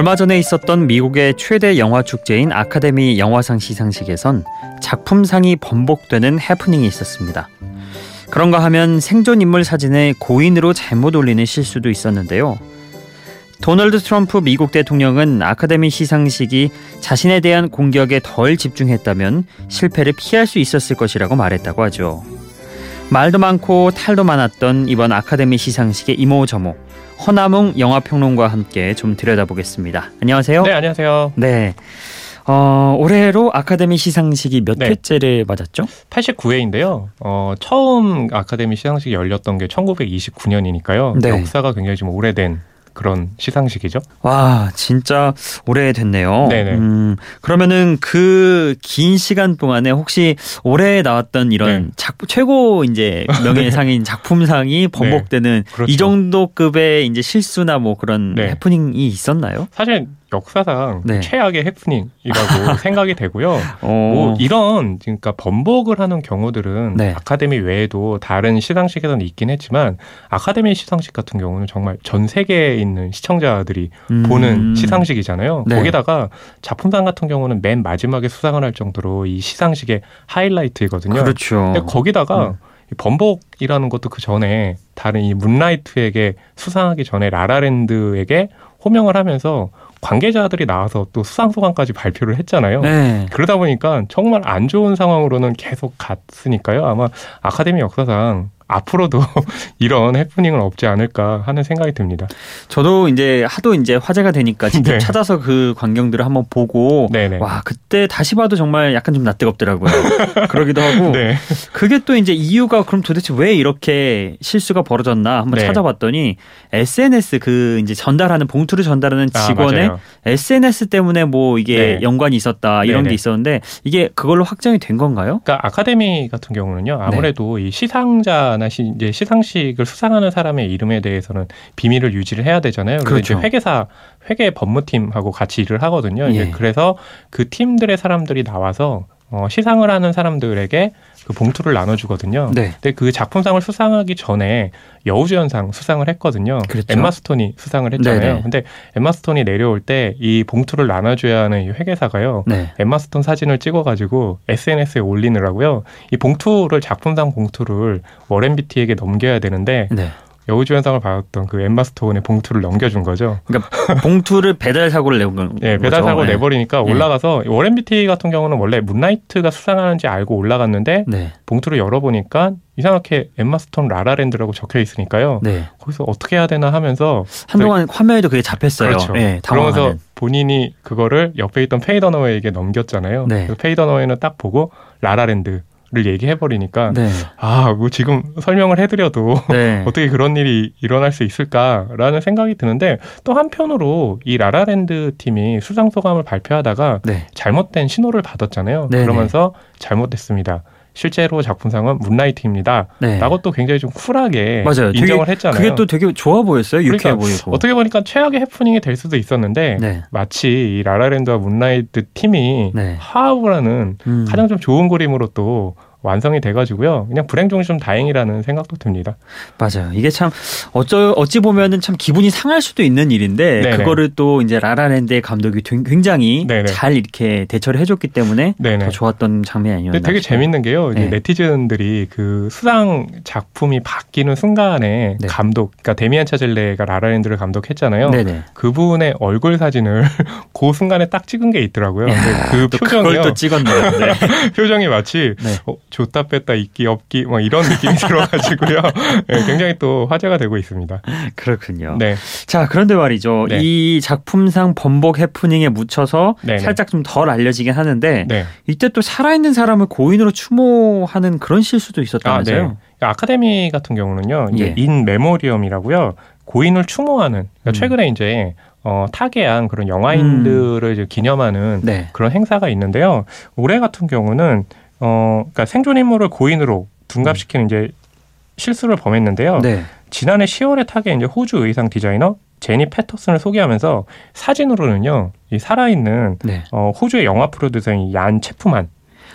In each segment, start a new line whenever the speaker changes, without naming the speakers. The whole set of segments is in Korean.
얼마 전에 있었던 미국의 최대 영화 축제인 아카데미 영화상 시상식에선 작품상이 번복되는 해프닝이 있었습니다. 그런가 하면 생존 인물 사진에 고인으로 잘못 올리는 실수도 있었는데요. 도널드 트럼프 미국 대통령은 아카데미 시상식이 자신에 대한 공격에 덜 집중했다면 실패를 피할 수 있었을 것이라고 말했다고 하죠. 말도 많고 탈도 많았던 이번 아카데미 시상식의 이모저모 허남웅 영화평론가와 함께 좀 들여다보겠습니다. 안녕하세요.
네, 안녕하세요.
네. 어, 올해로 아카데미 시상식이 몇
네.
회째를 맞았죠?
89회인데요. 어, 처음 아카데미 시상식이 열렸던 게 1929년이니까요.
네.
역사가 굉장히 좀 오래된 그런 시상식이죠.
와, 진짜 오래됐네요.
네네.
음, 그러면은 그 긴 시간 동안에 혹시 올해 나왔던 이런
네.
작품 최고 이제 명예상인 작품상이 번복되는
그렇죠.
이 정도 급의 이제 실수나 뭐 그런
네.
해프닝이 있었나요?
사실 역사상
네.
최악의 해프닝이라고 생각이 되고요.
어,
뭐 이런 그러니까 번복을 하는 경우들은
네.
아카데미 외에도 다른 시상식에서는 있긴 했지만 아카데미 시상식 같은 경우는 정말 전 세계에 있는 시청자들이
음,
보는 시상식이잖아요.
네.
거기다가 작품상 같은 경우는 맨 마지막에 수상을 할 정도로 이 시상식의 하이라이트이거든요.
그렇죠.
근데 거기다가
음.
이 번복이라는 것도 그 전에 다른 이 문라이트에게 수상하기 전에 라라랜드에게 호명을 하면서 관계자들이 나와서 또 수상 소감까지 발표를 했잖아요.
네.
그러다 보니까 정말 안 좋은 상황으로는 계속 갔으니까요. 아마 아카데미 역사상 앞으로도 이런 해프닝은 없지 않을까 하는 생각이 듭니다.
저도 이제 하도 이제 화제가 되니까 직접
네.
찾아서 그 광경들을 한번 보고
네네.
와 그때 다시 봐도 정말 약간 좀 낯뜨겁더라고요. 그러기도 하고
네.
그게 또 이제 이유가 그럼 도대체 왜 이렇게 실수가 벌어졌나 한번
네.
찾아봤더니 SNS 그 이제 전달하는 봉투 를 전달하는
아,
직원의
맞아요.
SNS 때문에 뭐 이게
네.
연관이 있었다 이런
네네.
게 있었는데 이게 그걸로 확정이 된 건가요?
그러니까 아카데미 같은 경우는요
네.
아무래도 이 시상자나 시, 이제 시상식을 수상하는 사람의 이름에 대해서는 비밀을 유지를 해야 되잖아요.
그렇죠.
이제 회계사 회계 법무팀하고 같이 일을 하거든요.
예.
그래서 그 팀들의 사람들이 나와서 어, 시상을 하는 사람들에게 그 봉투를 나눠주거든요.
네.
근데 그 작품상을 수상하기 전에 여우주연상 수상을 했거든요.
그랬죠.
엠마 스톤이 수상을 했잖아요.
네네.
근데 엠마 스톤이 내려올 때 이 봉투를 나눠줘야 하는 이 회계사가요.
네.
엠마 스톤 사진을 찍어가지고 SNS에 올리느라고요. 이 봉투를 작품상 봉투를 워렌 비티에게 넘겨야 되는데
네.
여우주연상을 받았던 그 엠마 스톤의 봉투를 넘겨준 거죠.
그러니까 봉투를 배달 사고를 내고 건
예, 배달
거죠.
사고
네.
내버리니까
네.
올라가서 워렌 비티 같은 경우는 원래 문라이트가 수상하는지 알고 올라갔는데
네.
봉투를 열어보니까 이상하게 엠마 스톤 라라랜드라고 적혀 있으니까요.
네.
거기서 어떻게 해야 되나 하면서
한동안 화면에도 그게 잡혔어요.
그렇죠.
네,
그러면서. 본인이 그거를 옆에 있던 페이 더너웨이에게 넘겼잖아요.
네.
그래서 페이 더너웨이는 딱 보고 라라랜드 를 얘기해 버리니까
네.
아, 뭐 지금 설명을 해 드려도
네.
어떻게 그런 일이 일어날 수 있을까라는 생각이 드는데 또 한편으로 이 라라랜드 팀이 수상 소감을 발표하다가
네.
잘못된 신호를 받았잖아요.
네네.
그러면서 잘못됐습니다. 실제로 작품상은 문라이트입니다.
네.
라고 또 굉장히 좀 쿨하게
맞아요. 되게
인정을 했잖아요.
그게 또 되게 좋아 보였어요. 유쾌해
그러니까
보이고.
어떻게 보니까 최악의 해프닝이 될 수도 있었는데
네.
마치 이 라라랜드와 문라이트 팀이
네.
하는
음.
가장 좀 좋은 그림으로 또 완성이 돼가지고요. 그냥 불행 중에 좀 다행이라는 생각도 듭니다.
맞아요. 이게 참 어쩌 어찌 보면은 참 기분이 상할 수도 있는 일인데
네네.
그거를 또 이제 라라랜드의 감독이 되- 굉장히
네네.
잘 이렇게 대처를 해줬기 때문에
네네.
더 좋았던 장면이 아니었나.
되게
싶어요.
재밌는 게요.
네.
네티즌들이 그 수상 작품이 바뀌는 순간에
네.
감독, 그러니까 데미안 차젤레가 라라랜드를 감독했잖아요. 그분의 얼굴 사진을 그 순간에 딱 찍은 게 있더라고요. 근데
그또
표정이요.
또 찍었네요. 네.
표정이 마치
네.
어, 줬다 뺐다 있기 없기 막 이런 느낌이 들어가지고요. 네, 굉장히 또 화제가 되고 있습니다.
그렇군요.
네,
자 그런데 말이죠.
네.
이 작품상 번복 해프닝에 묻혀서
네네.
살짝 좀 덜 알려지긴 하는데
네.
이때 또 살아있는 사람을 고인으로 추모하는 그런 실수도
아,
있었다면서요.
네. 아카데미 같은 경우는요,
예.
In Memoriam이라고요, 고인을 추모하는, 그러니까
음.
최근에 이제 어, 타계한 그런 영화인들을 이제 기념하는
네.
그런 행사가 있는데요. 올해 같은 경우는 어, 그러니까 생존 인물을 고인으로 둔갑시키는 이제 실수를 범했는데요.
네.
지난해 10월에 타계 이제 호주 의상 디자이너 제니 패터슨을 소개하면서 사진으로는요, 이 살아있는
네.
어, 호주의 영화 프로듀서인 얀 채프먼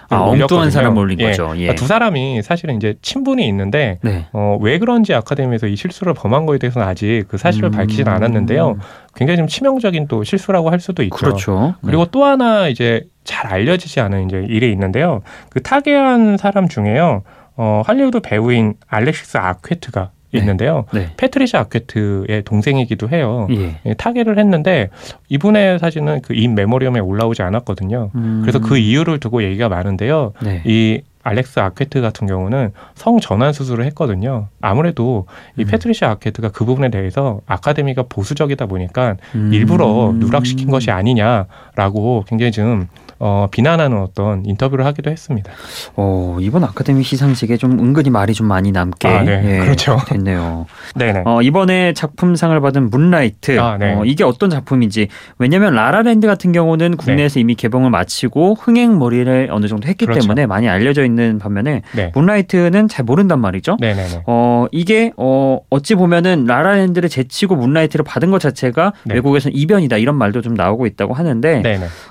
아, 엉뚱한
올렸거든요.
사람 올린
예.
거죠. 예.
그러니까 두 사람이 사실은 이제 친분이 있는데
네.
어, 왜 그런지 아카데미에서 이 실수를 범한 거에 대해서는 아직 그 사실을
음.
밝히지는 않았는데요. 굉장히 좀 치명적인 또 실수라고 할 수도 있죠.
그렇죠.
그리고 또 하나 이제 잘 알려지지 않은 이제 일이 있는데요. 그 타계한 사람 중에요. 어, 할리우드 배우인 알렉시스 아퀘트가
네.
있는데요.
네.
패트리샤 아퀘트의 동생이기도 해요.
예.
예, 타계를 했는데 이분의 사진은 그 In Memoriam에 올라오지 않았거든요.
음.
그래서 그 이유를 두고 얘기가 많은데요.
네.
이 알렉스 아케트 같은 경우는 성 전환 수술을 했거든요. 아무래도 이
음.
패트리샤 아케트가 그 부분에 대해서 아카데미가 보수적이다 보니까
음.
일부러 누락시킨 것이 아니냐라고 굉장히 좀 어, 비난하는 어떤 인터뷰를 하기도 했습니다.
어, 이번 아카데미 시상식에 좀 은근히 말이 좀 많이 남게
아, 네.
예,
그렇죠.
됐네요.
네네.
어, 이번에 작품상을 받은 문라이트
아, 네.
어, 이게 어떤 작품인지 왜냐하면 라라랜드 같은 경우는 국내에서 이미 개봉을 마치고 흥행몰이를 어느 정도 했기
네. 그렇죠.
때문에 많이 알려져 있는 반면에
네.
문라이트는 잘 모른단 말이죠.
네네네.
어 이게 어 어찌 보면은 라라랜드를 제치고 문라이트를 받은 것 자체가
네.
외국에서는 이변이다 이런 말도 좀 나오고 있다고 하는데.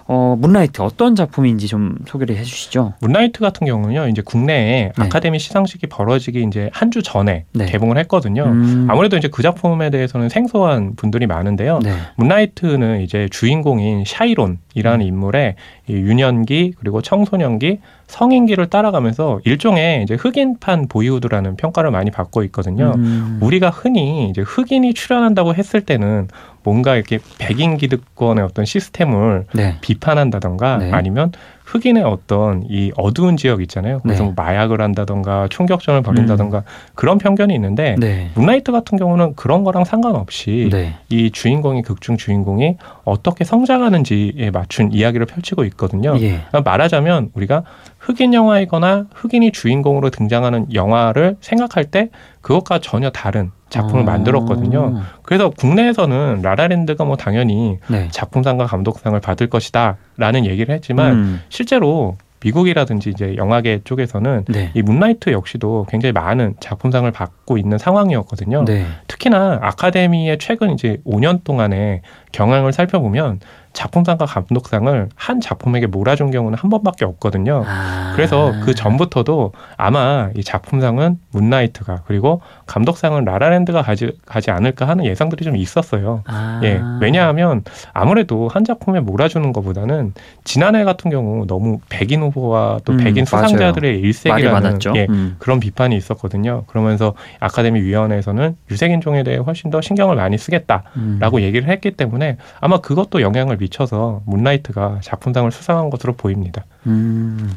어 문라이트 어떤 작품인지 좀 소개를 해주시죠.
문라이트 같은 경우는요, 이제 국내에
네.
아카데미 시상식이 벌어지기 이제 한 주 전에
네.
개봉을 했거든요.
음,
아무래도 이제 그 작품에 대해서는 생소한 분들이 많은데요.
네.
문라이트는 이제 주인공인 샤이론이라는
음.
인물의 이 유년기 그리고 청소년기 성인기를 따라가면서 일종의 이제 흑인판 보이우드라는 평가를 많이 받고 있거든요.
음,
우리가 흔히 이제 흑인이 출연한다고 했을 때는 뭔가 이렇게 백인 기득권의 어떤 시스템을
네.
비판한다던가
네.
아니면 흑인의 어떤 이 어두운 지역 있잖아요. 그래서
네.
뭐 마약을 한다던가 총격전을 벌인다던가 그런 편견이 있는데
네.
문라이트 같은 경우는 그런 거랑 상관없이
네.
이 주인공이 극중 주인공이 어떻게 성장하는지에 맞춘 이야기를 펼치고 있거든요.
예.
그러니까 말하자면 우리가 흑인 영화이거나 흑인이 주인공으로 등장하는 영화를 생각할 때 그것과 전혀 다른 작품을
어,
만들었거든요. 그래서 국내에서는 라라랜드가 뭐 당연히
네.
작품상과 감독상을 받을 것이다라는 얘기를 했지만
음,
실제로 미국이라든지 이제 영화계 쪽에서는
네.
이 문라이트 역시도 굉장히 많은 작품상을 받고 있는 상황이었거든요.
네.
특히나 아카데미의 최근 이제 5년 동안의 경향을 살펴보면 작품상과 감독상을 한 작품에게 몰아준 경우는 한 번밖에 없거든요.
아.
그래서 그 전부터도 아마 이 작품상은 문라이트가 그리고 감독상은 라라랜드가 가지, 가지 않을까 하는 예상들이 좀 있었어요.
아.
예, 왜냐하면 아무래도 한 작품에 몰아주는 것보다는 지난해 같은 경우 너무 백인 후보와 또
음,
백인
맞아요.
수상자들의
말이
일색이라는. 예,
음.
그런 비판이 있었거든요. 그러면서 아카데미 위원회에서는 유색인종에 대해 훨씬 더 신경을 많이 쓰겠다라고
음.
얘기를 했기 때문에 아마 그것도 영향을 미쳐서 문라이트가 작품상을 수상한 것으로 보입니다.
음.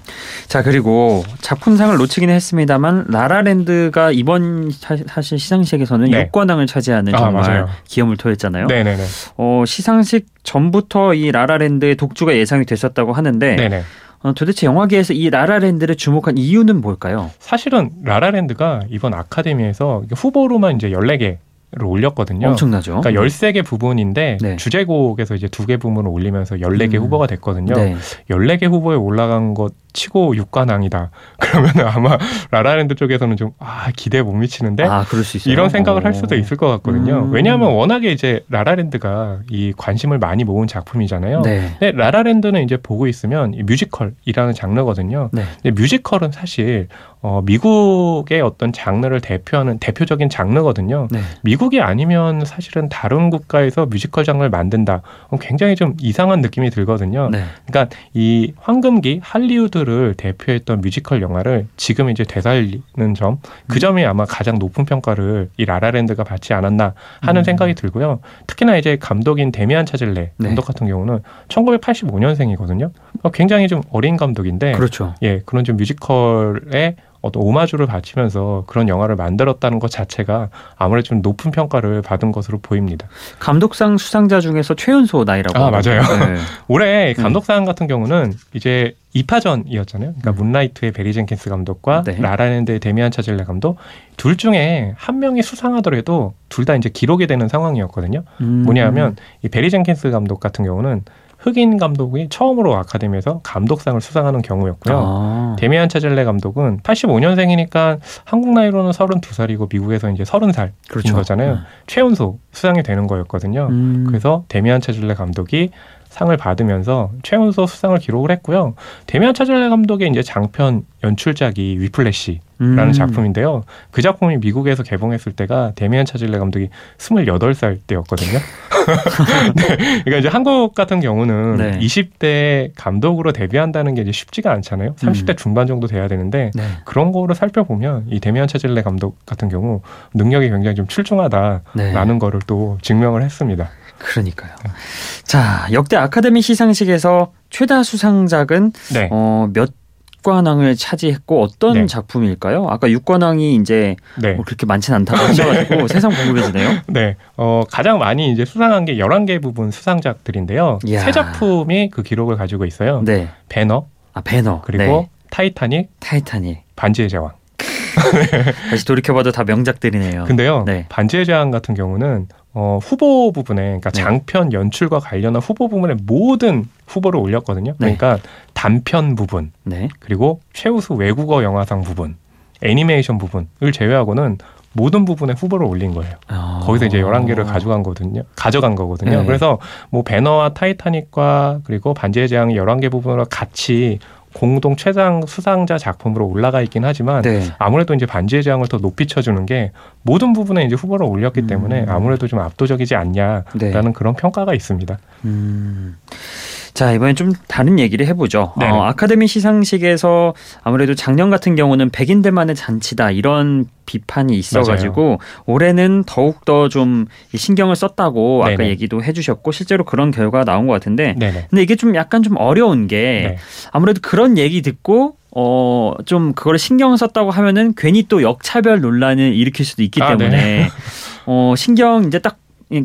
자 그리고 작품상을 놓치긴 했습니다만 라라랜드가 이번 사- 사실 시상식에서는
네.
6관왕을 차지하는
아,
정말
맞아요.
기염을 토했잖아요.
네네네.
어, 시상식 전부터 이 라라랜드의 독주가 예상이 됐었다고 하는데
네네.
어, 도대체 영화계에서 이 라라랜드를 주목한 이유는 뭘까요?
사실은 라라랜드가 이번 아카데미에서 후보로만 이제 14개 를 올렸거든요.
엄청나죠.
그러니까 13개 부분인데
네.
주제곡에서 이제 두 개 부분을 올리면서 14개
음.
후보가 됐거든요.
네.
14개 후보에 올라간 것 치고 6관왕이다. 그러면 아마 라라랜드 쪽에서는 좀 아, 기대에 못 미치는데
아 그럴 수 있어요.
이런 생각을 할
오.
수도 있을 것 같거든요.
음.
왜냐하면 워낙에 이제 라라랜드가 이 관심을 많이 모은 작품이잖아요.
네.
근데 라라랜드는 이제 보고 있으면 이 뮤지컬이라는 장르거든요.
네.
근데 뮤지컬은 사실 어, 미국의 어떤 장르를 대표하는 대표적인 장르거든요.
네.
미국이 아니면 사실은 다른 국가에서 뮤지컬 장르를 만든다. 굉장히 좀 이상한 느낌이 들거든요.
네.
그러니까 이 황금기 할리우드 를 대표했던 뮤지컬 영화를 지금 이제 되살리는 점, 그
음.
점이 아마 가장 높은 평가를 이 라라랜드가 받지 않았나 하는
음.
생각이 들고요. 특히나 이제 감독인 데미안 차젤레
네.
감독 같은 경우는 1985년생이거든요. 굉장히 좀 어린 감독인데,
그렇죠.
예, 그런 좀 뮤지컬에 어떤 오마주를 바치면서 그런 영화를 만들었다는 것 자체가 아무래도 좀 높은 평가를 받은 것으로 보입니다.
감독상 수상자 중에서 최연소 나이라고.
아, 맞아요.
네.
올해 감독상 같은 경우는 이제 2파전이었잖아요. 그러니까
음.
문라이트의 베리 젠킨스 감독과
네.
라라랜드의 데미안 차젤레 감독 둘 중에 한 명이 수상하더라도 둘 다 이제 기록이 되는 상황이었거든요.
음.
뭐냐하면 이 베리 젠킨스 감독 같은 경우는 흑인 감독이 처음으로 아카데미에서 감독상을 수상하는 경우였고요.
아.
데미안 차젤레 감독은 85년생이니까 한국 나이로는 32살이고 미국에서 이제 30살인
그렇죠.
거잖아요. 최연소 수상이 되는 거였거든요.
음.
그래서 데미안 차질레 감독이 상을 받으면서 최연소 수상을 기록을 했고요. 데미안 차젤레 감독의 이제 장편 연출작이 위플래시 라는 음. 작품인데요. 그 작품이 미국에서 개봉했을 때가 데미안 차질레 감독이 28살 때였거든요. 네. 그러니까 이제 한국 같은 경우는 네. 20대 감독으로 데뷔한다는 게 이제 쉽지가 않잖아요. 30대 음. 중반 정도 돼야 되는데 네. 그런 거를 살펴보면 이 데미안 차질레 감독 같은 경우 능력이 굉장히 좀 출중하다라는 네. 거를 또 증명을 했습니다.
그러니까요. 자, 역대 아카데미 시상식에서 최다 수상작은 네. 어, 몇 육관왕을 차지했고 어떤 네. 작품일까요? 아까 육관왕이 이제 네. 뭐 그렇게 많지는 않다고 하셔가지고 세상 궁금해지네요.
네, 어, 가장 많이 이제 수상한 게 열한 개 부분 수상작들인데요. 이야. 세 작품이 그 기록을 가지고 있어요. 네. 벤허,
아 벤허,
그리고 네. 타이타닉,
타이타닉,
반지의 제왕.
다시 돌이켜봐도 다 명작들이네요.
근데요, 네. 반지의 제왕 같은 경우는 어, 후보 부분에, 그러니까 네. 장편 연출과 관련한 후보 부분에 모든 후보를 올렸거든요. 네. 그러니까 단편 부분, 네. 그리고 최우수 외국어 영화상 부분, 애니메이션 부분을 제외하고는 모든 부분에 후보를 올린 거예요. 아. 거기서 이제 열한 개를 가져간 거거든요. 가져간 거거든요. 네. 그래서 뭐 배너와 타이타닉과 그리고 반지의 제왕이 열한 개 부분으로 같이 공동 최장 수상자 작품으로 올라가 있긴 하지만 네. 아무래도 이제 반지의 제왕을 더 높이 쳐주는 게 모든 부분에 이제 후보를 올렸기 음. 때문에 아무래도 좀 압도적이지 않냐라는 네. 그런 평가가 있습니다. 음.
자 이번엔 좀 다른 얘기를 해보죠. 어, 아카데미 시상식에서 아무래도 작년 같은 경우는 백인들만의 잔치다 이런 비판이 있어가지고 맞아요. 올해는 더욱 더 좀 신경을 썼다고 네네. 아까 얘기도 해주셨고 실제로 그런 결과가 나온 것 같은데 네네. 근데 이게 좀 약간 좀 어려운 게 네. 아무래도 그런 얘기 듣고 어, 좀 그거를 신경 썼다고 하면은 괜히 또 역차별 논란을 일으킬 수도 있기 아, 때문에 네. 어, 신경 이제 딱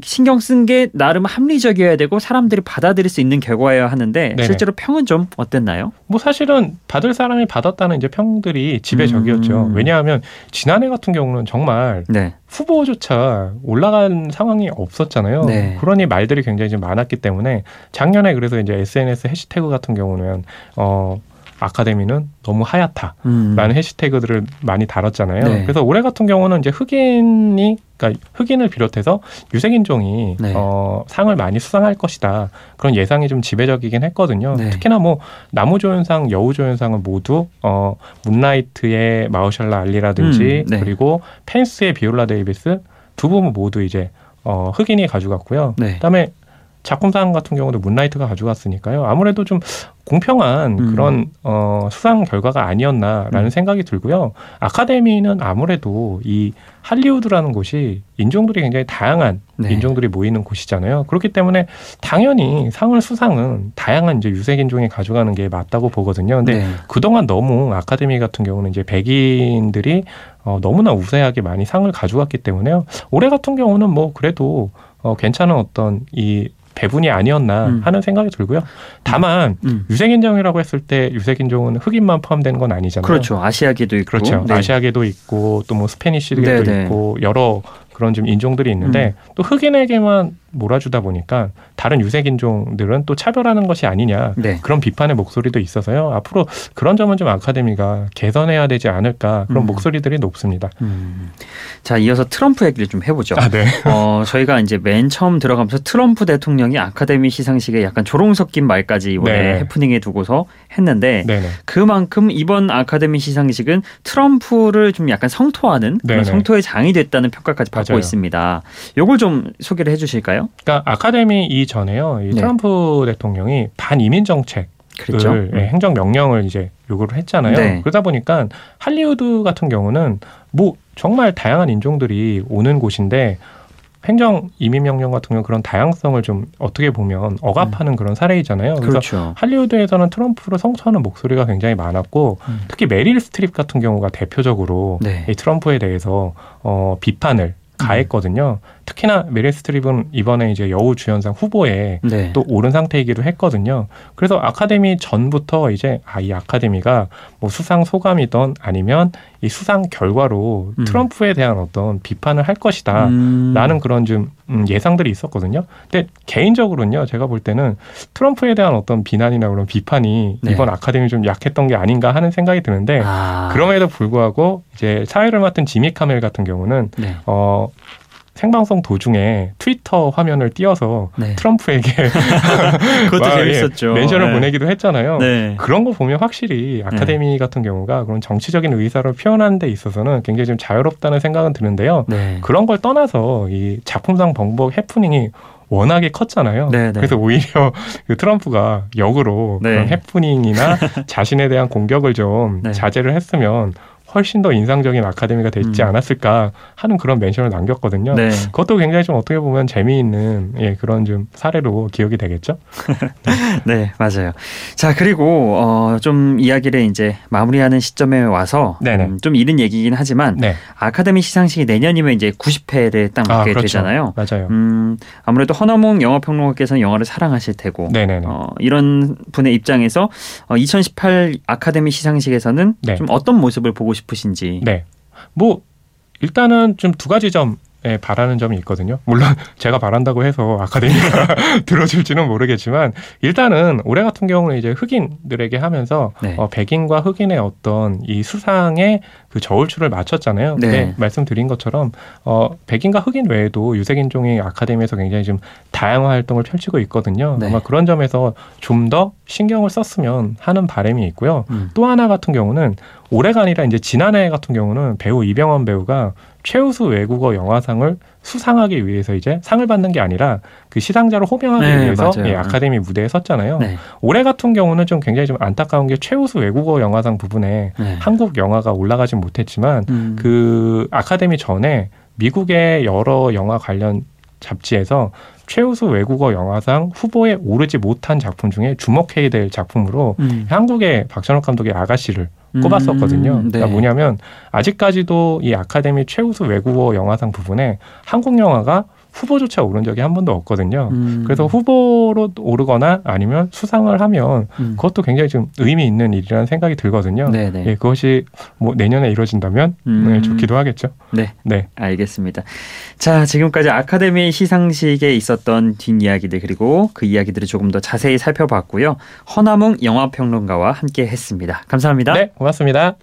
신경 쓴 게 나름 합리적이어야 되고 사람들이 받아들일 수 있는 결과여야 하는데 네네. 실제로 평은 좀 어땠나요?
뭐 사실은 받을 사람이 받았다는 이제 평들이 지배적이었죠. 음. 왜냐하면 지난해 같은 경우는 정말 네. 후보조차 올라간 상황이 없었잖아요. 네. 그러니 말들이 굉장히 좀 많았기 때문에 작년에 그래서 이제 SNS 해시태그 같은 경우는 어 아카데미는 너무 하얗다라는 음. 해시태그들을 많이 달았잖아요. 네. 그래서 올해 같은 경우는 이제 흑인이 그러니까 흑인을 비롯해서 유색인종이 네. 어, 상을 많이 수상할 것이다 그런 예상이 좀 지배적이긴 했거든요. 네. 특히나 뭐 나무조연상, 여우조연상은 모두 어, 문라이트의 마우셜라 알리라든지 음, 네. 그리고 펜스의 비올라 데이비스 두 부분 모두 이제 어, 흑인이 가져갔고요. 네. 그다음에 작품상 같은 경우도 문라이트가 가져갔으니까요. 아무래도 좀 공평한 음. 그런 어, 수상 결과가 아니었나라는 음. 생각이 들고요. 아카데미는 아무래도 이 할리우드라는 곳이 인종들이 굉장히 다양한 네. 인종들이 모이는 곳이잖아요. 그렇기 때문에 당연히 상을 수상은 다양한 이제 유색 인종이 가져가는 게 맞다고 보거든요. 근데 네. 그동안 너무 아카데미 같은 경우는 이제 백인들이 어, 너무나 우세하게 많이 상을 가져갔기 때문에요. 올해 같은 경우는 뭐 그래도 어, 괜찮은 어떤 이 배분이 아니었나 음. 하는 생각이 들고요. 다만 음. 음. 유색인종이라고 했을 때 유색인종은 흑인만 포함되는 건 아니잖아요.
그렇죠. 아시아계도 있고.
그렇죠. 네. 아시아계도 있고 또 뭐 스페니쉬계도 네, 네. 있고 여러 그런 좀 인종들이 있는데 음. 또 흑인에게만 몰아주다 보니까 다른 유색 인종들은 또 차별하는 것이 아니냐 네. 그런 비판의 목소리도 있어서요. 앞으로 그런 점은 좀 아카데미가 개선해야 되지 않을까 그런 음. 목소리들이 높습니다. 음.
자 이어서 트럼프 얘기를 좀 해보죠.
아, 네.
어, 저희가 이제 맨 처음 들어가면서 트럼프 대통령이 아카데미 시상식에 약간 조롱 섞인 말까지 이번에 네. 해프닝에 두고서 했는데 네네. 그만큼 이번 아카데미 시상식은 트럼프를 좀 약간 성토하는 성토의 장이 됐다는 평가까지 받고 맞아요. 있습니다. 요걸 좀 소개를 해주실까요?
그러니까 아카데미 이전에요. 이 네. 트럼프 대통령이 반이민 정책 그렇죠. 음. 행정 명령을 이제 요구를 했잖아요. 네. 그러다 보니까 할리우드 같은 경우는 뭐 정말 다양한 인종들이 오는 곳인데 행정 이민 명령 같은 경우 그런 다양성을 좀 어떻게 보면 억압하는 음. 그런 사례이잖아요. 그래서 그렇죠. 할리우드에서는 트럼프를 성토하는 목소리가 굉장히 많았고 음. 특히 메릴 스트립 같은 경우가 대표적으로 네. 이 트럼프에 대해서 어 비판을 가했거든요. 특히나 메릴 스트립은 이번에 이제 여우 주연상 후보에 네. 또 오른 상태이기도 했거든요. 그래서 아카데미 전부터 이제 아 이 아카데미가 뭐 수상 소감이던 아니면 이 수상 결과로 음. 트럼프에 대한 어떤 비판을 할 것이다라는 음. 그런 좀 음, 예상들이 있었거든요. 근데 개인적으로는요, 제가 볼 때는 트럼프에 대한 어떤 비난이나 그런 비판이 네. 이번 아카데미 좀 약했던 게 아닌가 하는 생각이 드는데 아. 그럼에도 불구하고 이제 사회를 맡은 지미 카멜 같은 경우는 네. 어 생방송 도중에 트위터 화면을 띄워서 네. 트럼프에게
그것도 재밌었죠.
예, 멘션을 네. 보내기도 했잖아요. 네. 그런 거 보면 확실히 아카데미 네. 같은 경우가 그런 정치적인 의사를 표현하는 데 있어서는 굉장히 좀 자유롭다는 생각은 드는데요. 네. 그런 걸 떠나서 이 작품상 번복 해프닝이 워낙에 컸잖아요. 네네. 그래서 오히려 그 트럼프가 역으로 네. 그런 해프닝이나 자신에 대한 공격을 좀 네. 자제를 했으면 훨씬 더 인상적인 아카데미가 됐지 음. 않았을까 하는 그런 멘션을 남겼거든요. 네. 그것도 굉장히 좀 어떻게 보면 재미있는 예, 그런 좀 사례로 기억이 되겠죠.
네, 맞아요. 자, 그리고 어, 좀 이야기를 이제 마무리하는 시점에 와서 음, 좀 이른 얘기긴 하지만 네. 아카데미 시상식이 내년이면 이제 90회를 딱 맞게 아, 그렇죠. 되잖아요.
맞아요.
음, 아무래도 허너몽 영화평론가께서는 영화를 사랑하실 테고 어, 이런 분의 입장에서 어, 2018 아카데미 시상식에서는 네. 좀 어떤 모습을 보고 싶 싶으신지.
네. 뭐 일단은 좀 두 가지 점 예, 바라는 점이 있거든요. 물론 제가 바란다고 해서 아카데미가 들어줄지는 모르겠지만 일단은 올해 같은 경우는 이제 흑인들에게 하면서 네. 어, 백인과 흑인의 어떤 이 수상의 그 저울추를 맞췄잖아요. 네. 네, 말씀드린 것처럼 어, 백인과 흑인 외에도 유색인종의 아카데미에서 굉장히 좀 다양한 활동을 펼치고 있거든요. 네. 아마 그런 점에서 좀 더 신경을 썼으면 하는 바람이 있고요. 음. 또 하나 같은 경우는 올해가 아니라 이제 지난해 같은 경우는 배우 이병헌 배우가 최우수 외국어 영화상을 수상하기 위해서 이제 상을 받는 게 아니라 그 시상자를 호명하기 네, 위해서 예, 아카데미 무대에 섰잖아요. 네. 올해 같은 경우는 좀 굉장히 좀 안타까운 게 최우수 외국어 영화상 부분에 네. 한국 영화가 올라가진 못했지만 음. 그 아카데미 전에 미국의 여러 영화 관련 잡지에서 최우수 외국어 영화상 후보에 오르지 못한 작품 중에 주목해야 될 작품으로 음. 한국의 박찬욱 감독의 아가씨를 꼽았었거든요. 음, 네. 그러니까 뭐냐면 아직까지도 이 아카데미 최우수 외국어 영화상 부분에 한국 영화가 후보조차 오른 적이 한 번도 없거든요. 음. 그래서 후보로 오르거나 아니면 수상을 하면 음. 그것도 굉장히 좀 의미 있는 일이라는 생각이 들거든요. 네네. 예, 그것이 뭐 내년에 이루어진다면 음. 네, 좋기도 하겠죠.
네. 네. 알겠습니다. 자, 지금까지 아카데미 시상식에 있었던 뒷이야기들 그리고 그 이야기들을 조금 더 자세히 살펴봤고요. 허나몽 영화평론가와 함께 했습니다. 감사합니다.
네, 고맙습니다.